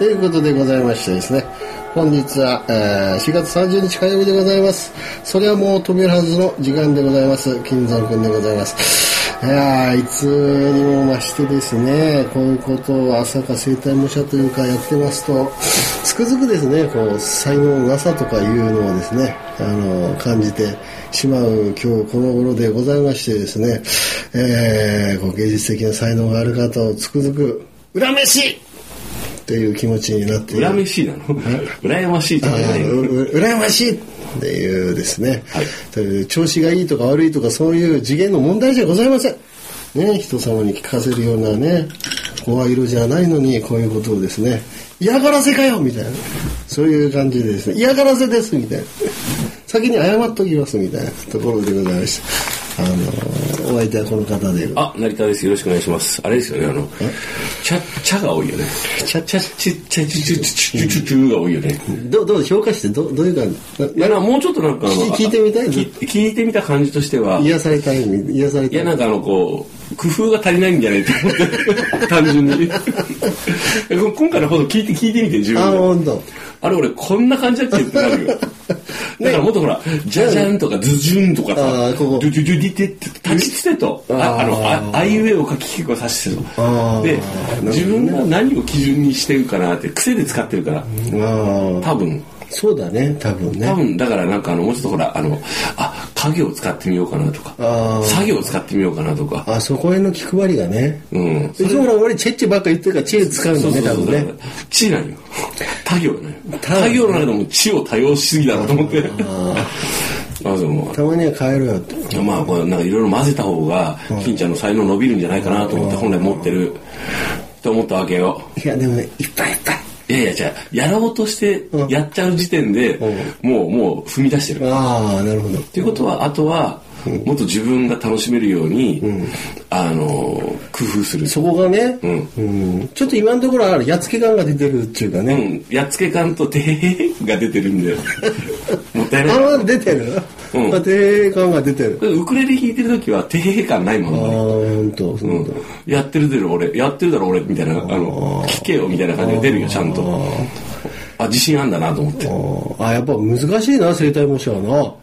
ということでございましてですね本日は、えー4月30日火曜日でございます。それはもう飛びるはずの時間でございます。金蔵君でございます。いやーいつにも増してですね、こういうことを朝か生体模写というかやってますと、つくづくですね、こう、才能のなさとかいうのをですね、あの、感じてしまう今日この頃でございましてですね、えー、こう芸術的な才能がある方をつくづく、恨めしいっていう気持ちになって。恨めしいなの？羨ましいとかじゃない羨ましいっていうですね、はい。という調子がいいとか悪いとかそういう次元の問題じゃございません。ね、人様に聞かせるようなね、声色じゃないのにこういうことをですね、嫌がらせかよみたいな、そういう感じでですね、嫌がらせですみたいな、先に謝っときますみたいなところでございました。あの、お相手はこの方で、あ、成田です。よろしくお願いします。あれですよね、あの、茶、茶が多いよね。茶、茶、ち、茶、ち、ち、ち、ち、ち、ち、が多いよね。どう、どう評価してどどういう感じ？いや、なもうちょっとなんか聞いてみたい聞聞いてみた感じとしては、い癒されたい、癒されたい。や、なんかあの、こう、工夫が足りないんじゃない？って、単純に。今回の放送聞いて、聞いてみて、自あ、分で。ほんと。あれ俺こんな感じだっけ？ってなるよ。だからもっとほら、じゃじゃんとかズジュンとかあさドゥドゥドゥディテって立ちつてと、ああの、ああいうえを書き結構さして。で、自分が何を基準にしてるかなって癖で使ってるから。多分、そうだね、多分ね。多分だからなんかあの、もうちょっとほら、あの、あ、影を使ってみようかなとか作業を使ってみようかなとか、あ、そこへの気配りがね。うん。いつも俺チェッチばっか言ってるからチェ使うのね、多分ね。地なんよ。他行なんよ。他他行の中でも地を多用しすぎだろうと思って。あそう もうたまには変えろよって。まあこれなんかいろいろ混ぜた方が金ちゃんの才能伸びるんじゃないかなと思って本来持ってると思ったわけよいや、でもね、いっぱいいっぱい。いやいやじゃあやろうとしてやっちゃう時点でもうもう踏み出してるっああ、なるほど。ていうことはあとはもっと自分が楽しめるようにあの工夫する。そこがね、うん。うん。ちょっと今のところはやっつけ感が出てるっていうかうね。ん。やっつけ感とてへへが出てるんだよ。もったいないああ、出てる。うん。あ、低感が出てる。ウクレレ弾いてる時はてへへ感ないもんああ、ねほん。やってるだろ俺。やってるだろ俺みたいな。あの聞けよみたいな感じで出るよちゃんと。あ自信あんだなと思って。ああ、やっぱ難しいな、生体模写はな。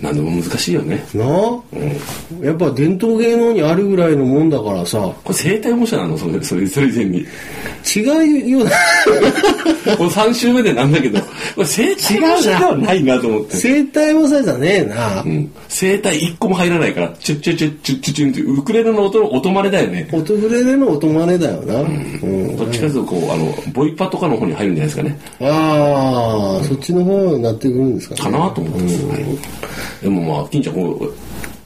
何でも難しいよね。なあ、やっぱ伝統芸能にあるぐらいのもんだからさ、これ生体模写なの？それそれそれ以前に。違うような、これ3週目でなんだけど。これ生体模写ではないなと思って。生体模写じゃねえな。うん。生体1個も入らないから。チュッチュッチュッチュッチュッチュッってウクレレの音の音真似だよね音グレレの音真似だよな。うんどっちかというとこうあのボイパとかの方に入るんじゃないですかねああ、そっちの方になってくるんですかね。かなと思って、はいでもまあ金ちゃんこう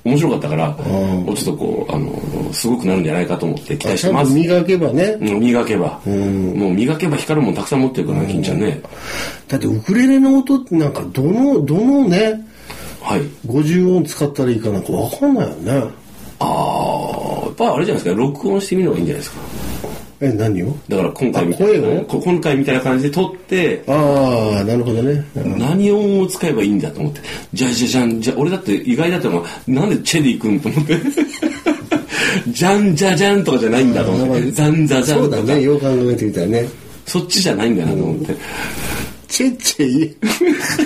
面白かったからもうちょっとこうあのすごくなるんじゃないかと思って期待してます。磨けばね。うん磨けば、もう磨けば光るもんたくさん持ってるからね金ちゃんね。だってウクレレの音ってなんかどの、どのね、はい。50音使ったらいいかなんかわかんないよね。ああやっぱあれじゃないですか。録音してみるのがいいんじゃないですかえ、何を？だから今回みたいあ声を？なこ今回みたいな感じで撮ってああ、なるほどね。何音を使えばいいんだと思って。じゃあじゃあじゃんじゃあ俺だって意外だったのがなんでチェで行くんと思って。じゃんじゃじゃんとかじゃないんだと思って。ザンザザンとか。そうだね、よう考えてみたらね。そっちじゃないんだなと思って、チェッチェい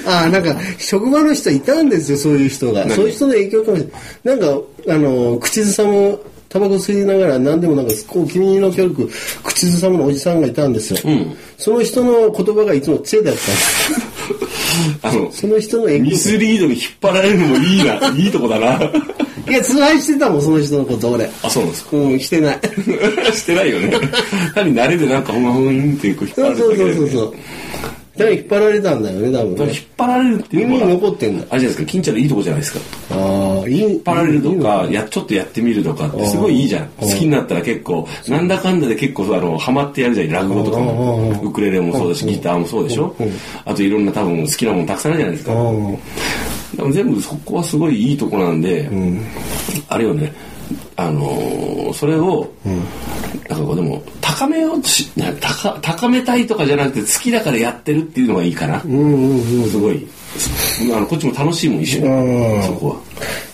ああ、なんか、職場の人いたんですよ、そういう人が。何？そういう人の影響かもしれない。なんか、あの、口ずさむ、タバコ吸いながら何でもなんか、こう、君の教育、口ずさむのおじさんがいたんですよ。んその人の言葉がいつもチェだったんです。あのその人の。ミスリードに引っ張られるのもいいないいとこだな いや、崇拝してたもん、その人のこと、俺。あそうなんですか？うん、してない。してないよね単に慣れでなんかほんまほんってこう引っ張らそうそうれるだけで、ね、そうそう。だから引っ張られたんだよね、多分ね。引っ。張られるっていうの耳には残ってんだ。あれじゃないですか金ちゃんのいいとこじゃないですか。ああ、いい。引っ張られるとかやちょっとやってみるとかってすごいいいじゃん。好きになったら結構なんだかんだで結構あのハマってやるじゃん落語とか。もウクレレもそうだしギターもそうでしょ？あといろんな多分好きなものたくさんあるじゃないですか。でも全部そこはすごいいいとこなんで、あれよね。あのーそれを、なんかこうでも高めようとしな高高めたいとかじゃなくて好きだからやってるっていうのがいいかな、すごい。あのこっちも楽しいもん一緒うん。にそこは。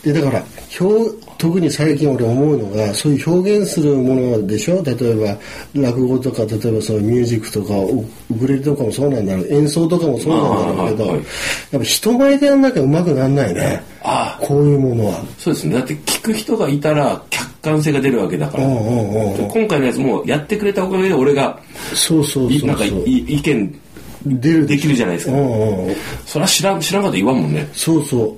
でだから表特に最近俺思うのがそういう表現するものでしょ？例えば落語とか例えばそういうミュージックとかウウクレレとかもそうなんだろう。演奏とかもそうなんだろうけど、はいはい。やっぱ人前でやんなきゃうまくなんないね。ああこういうものは。そうですね。だって聞く人がいたら客観性が出るわけだから、今回のやつもやってくれたおかげで俺がそうそうそうそう。いなんかい意見出るできるじゃないですか、うんうんうん。それは知らん知らんかったら言わんもんね。そうそう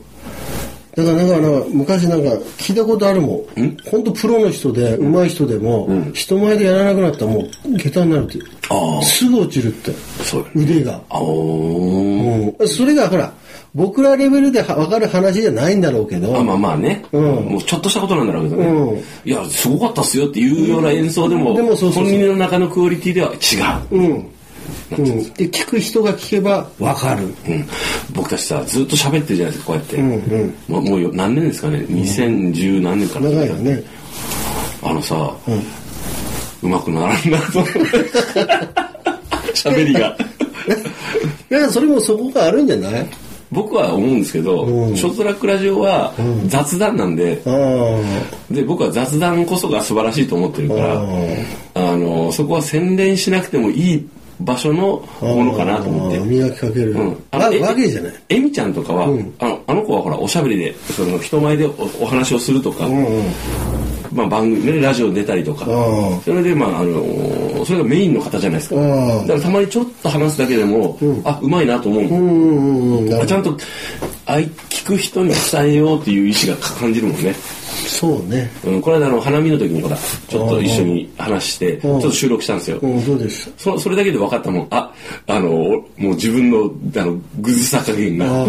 だからなんかあの昔なんか聞いたことあるもん。本当プロの人で上手い人でも、人前でやらなくなったらもう下手になるってああ。すぐ落ちるって。そう。腕が、うん、それがほら僕らレベルでは分かる話じゃないんだろうけど、あまあまあね、うん。もうちょっとしたことなんだろうけどね、うん。いやすごかったっすよっていうような演奏でも,、でもそうそうそう。本人の中のクオリティでは違う、うんうん、で聞く人が聞けば分かる。うん、僕たちさずっと喋ってるじゃないですかこうやって、んうん。もう何年ですかね？2010何年から。長いよね。あのさ、うまくならんなと思って。喋りが。だからそれもそこがあるんじゃない？僕は思うんですけど、うん。ショートトラックラジオは雑談なんで、ああで僕は雑談こそが素晴らしいと思ってるから、ああのそこは洗練しなくてもいい場所のものかなと思って。あー。磨きかける、うん。わえわけじゃない。えみちゃんとかは、あのあの子はほらおしゃべりでその人前でおお話をするとか、うんうん。まあ、番組ねラジオに出たりとか、あそれでまああのそれがメインの方じゃないですか、あだからたまにちょっと話すだけでも、あうまいなと思う、うんうんうんちゃんとあい聞く人に伝えようっていう意思が感じるもんね、そうね。うん、この間あの花見の時にほらちょっと一緒に話してちょっと収録したんですよ、うんどうでしそそれだけで分かったもん。ああのもう自分のあのぐずさ加減が。たああ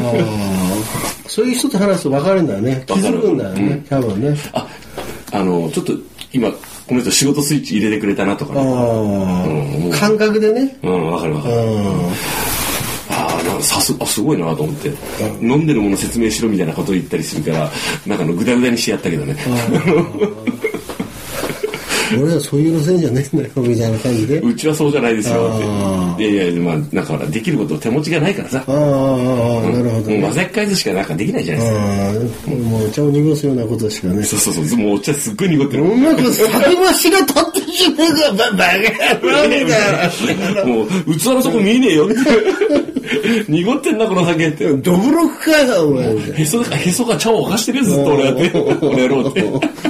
そういう人と話すと分かるんだよね。気わかるづくんだよね、多分ね。ああのちょっと今この人仕事スイッチ入れてくれたなとかあねあ、感覚でね。うん分かる分かうるさすあすごいなと思って。飲んでるもの説明しろみたいなことを言ったりするからなんかあのグダグダにしてやったけどね。俺はそういう路線じゃねえんだよみたいな感じで。うちはそうじゃないですよ。あっていやいやまあだからできること手持ちがないからさ。ああああなるほどもう混ぜっかえずしかなんかできないじゃないですか。ああもうお茶を濁すようなことしかね。そうそうそう。もうお茶すっごい濁ってる。うまく酒箸が立ってしまうがババカ野郎みたいな。もう器の底見えねえよ。って 濁ってんなこの酒って。ドブロックかよお前。へそがへそが茶を沸かしてるやつずっと俺やって。この野郎って。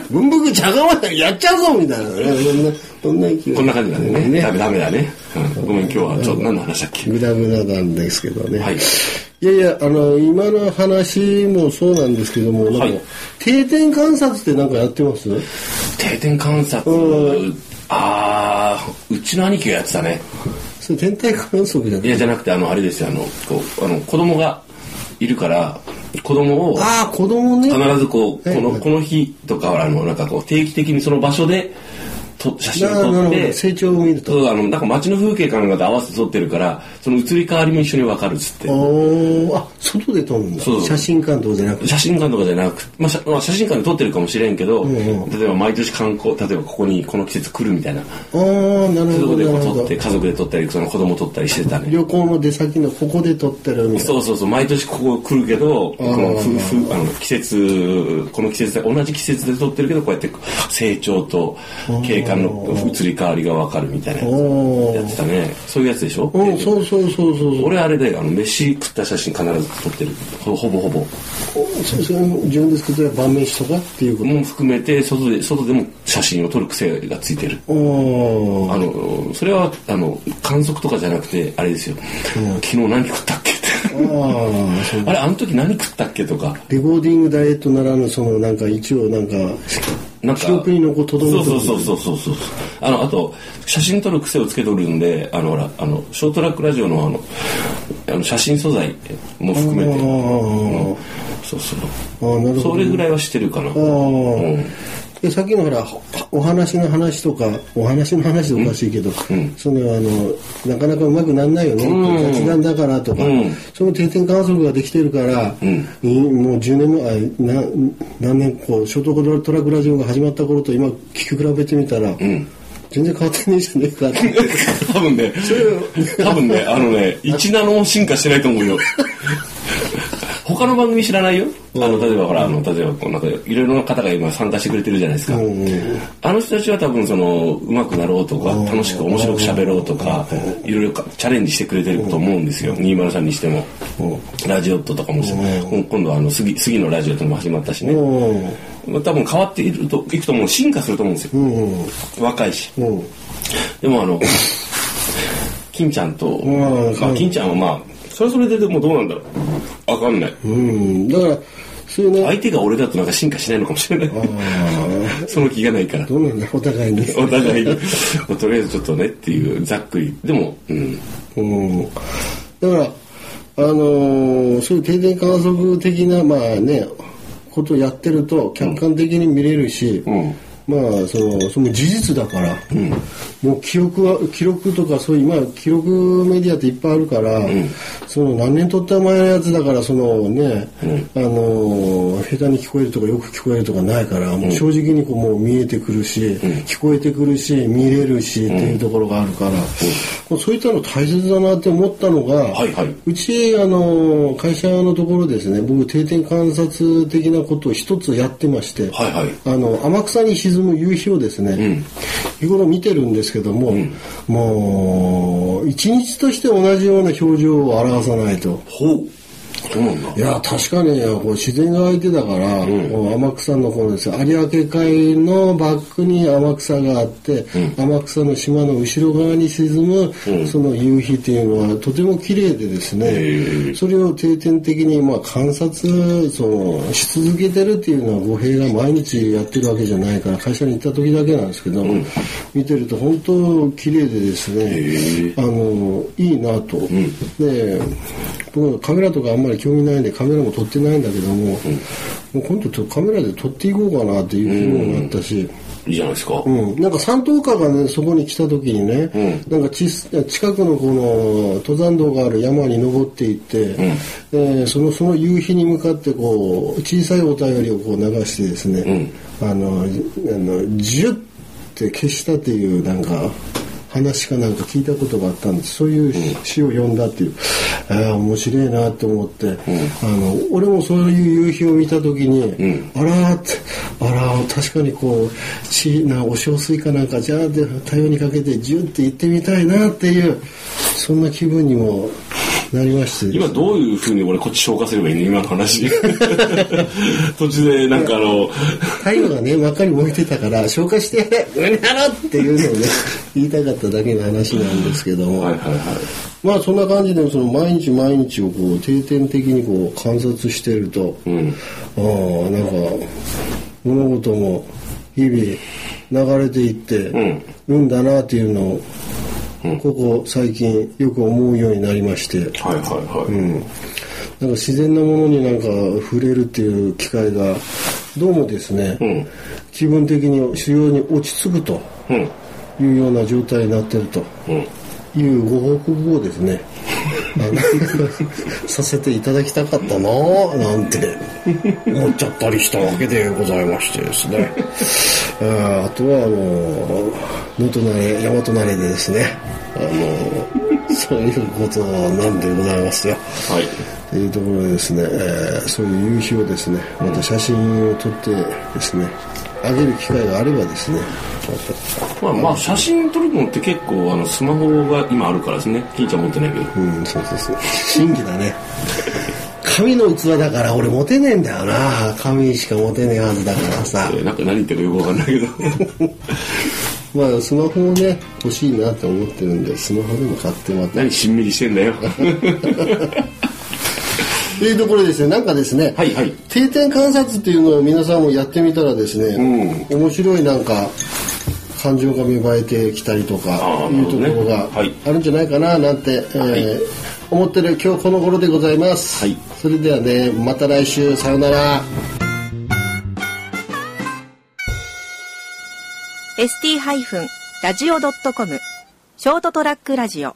文福茶釜だやっちゃうぞみたいなね。そんなそんな勢い。こんな感じなんでね。ね。ダメダメだね、うん。ごめん今日はちょっと何の話だっけ？グダグダなんですけどね、はい。いやいやあの今の話もそうなんですけどもなんか、はい。定点観察ってなんかやってます？定点観察？うああうちの兄貴がやってたねそれ天体観測じゃないいやじゃなくてあのあれですよ。あのこうあの子供がいるから子供をああ子供ね。必ずこうこのこの日とかはあのなんかこう定期的にその場所でと写真を撮って。成長を見ると。そうあのなんか街の風景かなんかと合わせて撮ってるからその移り変わりも一緒に分かるっつって。あ外で撮るんだ。そう。写真館とかじゃなくて。写真館とかじゃなくまあ、写まあ写真館で撮ってるかもしれんけど、ん例えば毎年観光例えばここにこの季節来るみたいな。ああなるほそういうとこで撮って家族で撮ったりその子供撮ったりしてたね旅行の出先のここで撮ってるみたいな。そうそうそう毎年ここ来るけどこのふふあの季節この季節で同じ季節で撮ってるけどこうやって成長と景観の移り変わりが分かるみたいなやつ。やってたね。そういうやつでしょ？うんそうそうそうそうそう。俺あれであの飯食った写真必ず撮ってる。ほほぼほぼ。そそれも自分で作った晩飯とかっていうこと。も含めて外で外でも写真を撮る癖がついてる。あのそれはあの観測とかじゃなくてあれですよ、昨日何食ったっけ？ってあれあの時何食ったっけとか。レコーディングダイエットならぬそのなんか一応なんかなんか。記憶に残っとどめそうそうそうそうそうそう。あのあと写真撮る癖をつけとるんであのほらあのショートラックラジオのあのあの写真素材も含めて、うん。そうそう。ああなるほど。それぐらいはしてるかな、ああうんでさっきのほらお話の話とかお話の話でおかしいけど、そのあのなかなかうまくならないよね、雑談だからとか、その定点観測ができてるから、いもう10年前あな何年こうショートトラックラジオが始まった頃と今聞き比べてみたら、全然変わってねえじゃねえかって。多分ね、多分ね、あのね、1ナノ進化してないと思うよ。他の番組知らないよ？あの、例えばほら、あの、例えばこう、なんか、いろいろな方が今参加してくれてるじゃないですか。あの人たちは多分その、上手くなろうとか、楽しく面白く喋ろうとか、いろいろかチャレンジしてくれてると思うんですよ。203にしても。ラジオットとかもし、今度はあの、杉、杉のラジオとも始まったしね。うん多分変わっていると、いくともう進化すると思うんですよ。うん若いし。うんでもあの、金ちゃんと、んまあ、金ちゃんはまあ、それはそれででもどうなんだろう。わかんない。うんだからそういうね相手が俺だとなんか進化しないのかもしれない。その気がないから。どうなんだお互いにお互いに、とりあえずちょっとねっていう、ざっくり。でも、うん。うんだからあのーそういう定点観測的なまあねことをやってると客観的に見れるし、うん。まあそのその事実だから、もう記録は記録とかそういう今記録メディアっていっぱいあるから、その何年撮った前のやつだからそのね、あの下手に聞こえるとかよく聞こえるとかないから、もう正直にこうもう見えてくるし、聞こえてくるし見れるしっていうところがあるから、もうそういったの大切だなって思ったのが、はいはい。うちあの会社のところですね僕定点観察的なことを一つやってまして、はいはい。あの天草に沈む夕日をですね、日頃見てるんですですけども、もう一日として同じような表情を表さないと。ほう。い。や確かにこう自然が相手だから、こう天草のこのです。ね有明海のバックに天草があって、天草の島の後ろ側に沈む、その夕日っていうのはとても綺麗でですね、それを定点的にまあ観察そのし続けてるっていうのは語弊が毎日やってるわけじゃないから会社に行った時だけなんですけど、見てると本当綺麗でですね、あのいいなと。でカメラとかあんまり興味ないんでカメラも撮ってないんだけども、もう今度ちょっとカメラで撮っていこうかなっていう気分があったし、いいじゃないですか。うん、なんか三等家がねそこに来た時にね、なんかち近くのこの登山道がある山に登っていって、えーそのその夕日に向かってこう小さいお便りをこう流してですね、あのあのジュッて消したっていうなんか話かなんか聞いたことがあったんです。そういう詩を読んだっていう、ああ面白いなと思って、あの俺もそういう夕日を見た時に、あらーってあらー確かにこう血なお小水かなんかじゃあで太陽にかけてジュンって行ってみたいなっていうそんな気分にもなりまして今どういうふうに俺こっち消化すればいいの？今の話。途中でなんかあの、太陽がね真っ赤に燃えてたから消化してやれ上にやろうっていうのをね言いたかっただけの話なんですけども、はいはいはい。まあそんな感じでその毎日毎日をこう定点的にこう観察していると、うん。ああなんか物事も日々流れていってんるんだなっていうのを、ここ最近よく思うようになりまして、はいはいはい。うん、なんか自然なものになんか触れるっていう機会がどうもですね、ん気分的に主要に落ち着くとうん。いうような状態になってると。うん。いうご報告をですね、させていただきたかったなぁなんて思っちゃったりしたわけでございましてですね。あとは、あの、能登なれ、大和なれでですね、あの、そういうことなんでございますよ。はい。というところでですね、えーそういう夕日をですね、また写真を撮ってですね、あげる機会があればですね、まあまあ写真撮るのって結構あのスマホが今あるからですね。金ちゃん持ってないけど。うん、そうそうそう。真偽だね。紙の器だから俺持てねえんだよな。紙しか持てねえはずだからさ。えーなんか何言ってるかよくわかんないけど。まあスマホをね、欲しいなと思ってるんで、スマホでも買ってもらって。何しんみりしてんだよ。というところでですね、なんかですね、はいはい。定点観察っていうのを皆さんもやってみたらですね、面白いなんか、感情が芽生えてきたりとかいうところがあるんじゃないかななんて、えー思ってる今日この頃でございます、はい。それではねまた来週。さようなら。ST-radio.com ショートトラックラジオ